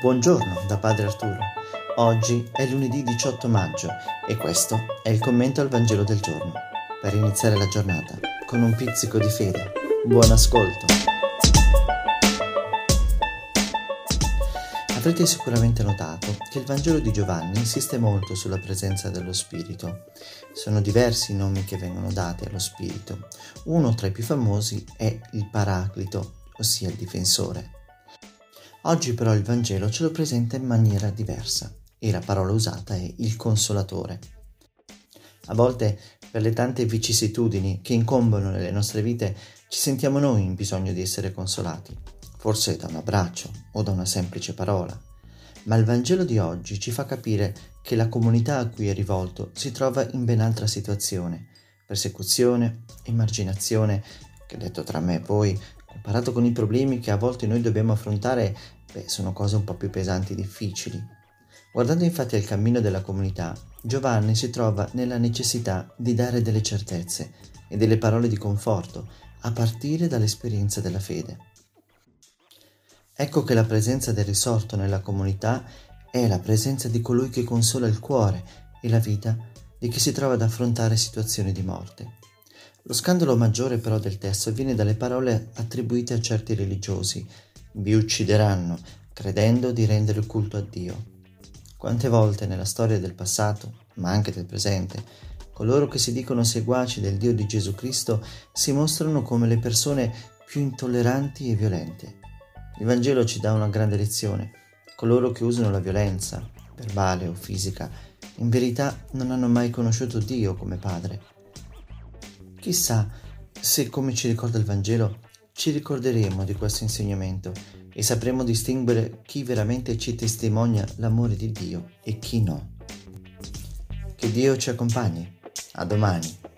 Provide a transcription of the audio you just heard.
Buongiorno da Padre Arturo. Oggi è lunedì 18 maggio e questo è il commento al Vangelo del giorno, per iniziare la giornata con un pizzico di fede. Buon ascolto. Avrete sicuramente notato che il Vangelo di Giovanni insiste molto sulla presenza dello Spirito. Sono diversi i nomi che vengono dati allo Spirito. Uno tra i più famosi è il Paraclito, ossia il difensore. Oggi però il Vangelo ce lo presenta in maniera diversa e la parola usata è il consolatore. A volte, per le tante vicissitudini che incombono nelle nostre vite, ci sentiamo noi in bisogno di essere consolati, forse da un abbraccio o da una semplice parola. Ma il Vangelo di oggi ci fa capire che la comunità a cui è rivolto si trova in ben altra situazione, persecuzione, emarginazione, che detto tra me e voi comparato con i problemi che a volte noi dobbiamo affrontare, beh, sono cose un po' più pesanti e difficili. Guardando infatti al cammino della comunità, Giovanni si trova nella necessità di dare delle certezze e delle parole di conforto a partire dall'esperienza della fede. Ecco che la presenza del risorto nella comunità è la presenza di colui che consola il cuore e la vita di chi si trova ad affrontare situazioni di morte. Lo scandalo maggiore però del testo viene dalle parole attribuite a certi religiosi. Vi uccideranno, credendo di rendere culto a Dio. Quante volte nella storia del passato, ma anche del presente, coloro che si dicono seguaci del Dio di Gesù Cristo si mostrano come le persone più intolleranti e violente. Il Vangelo ci dà una grande lezione. Coloro che usano la violenza, verbale o fisica, in verità non hanno mai conosciuto Dio come Padre Chissà se, come ci ricorda il Vangelo, ci ricorderemo di questo insegnamento e sapremo distinguere chi veramente ci testimonia l'amore di Dio e chi no. Che Dio ci accompagni. A domani.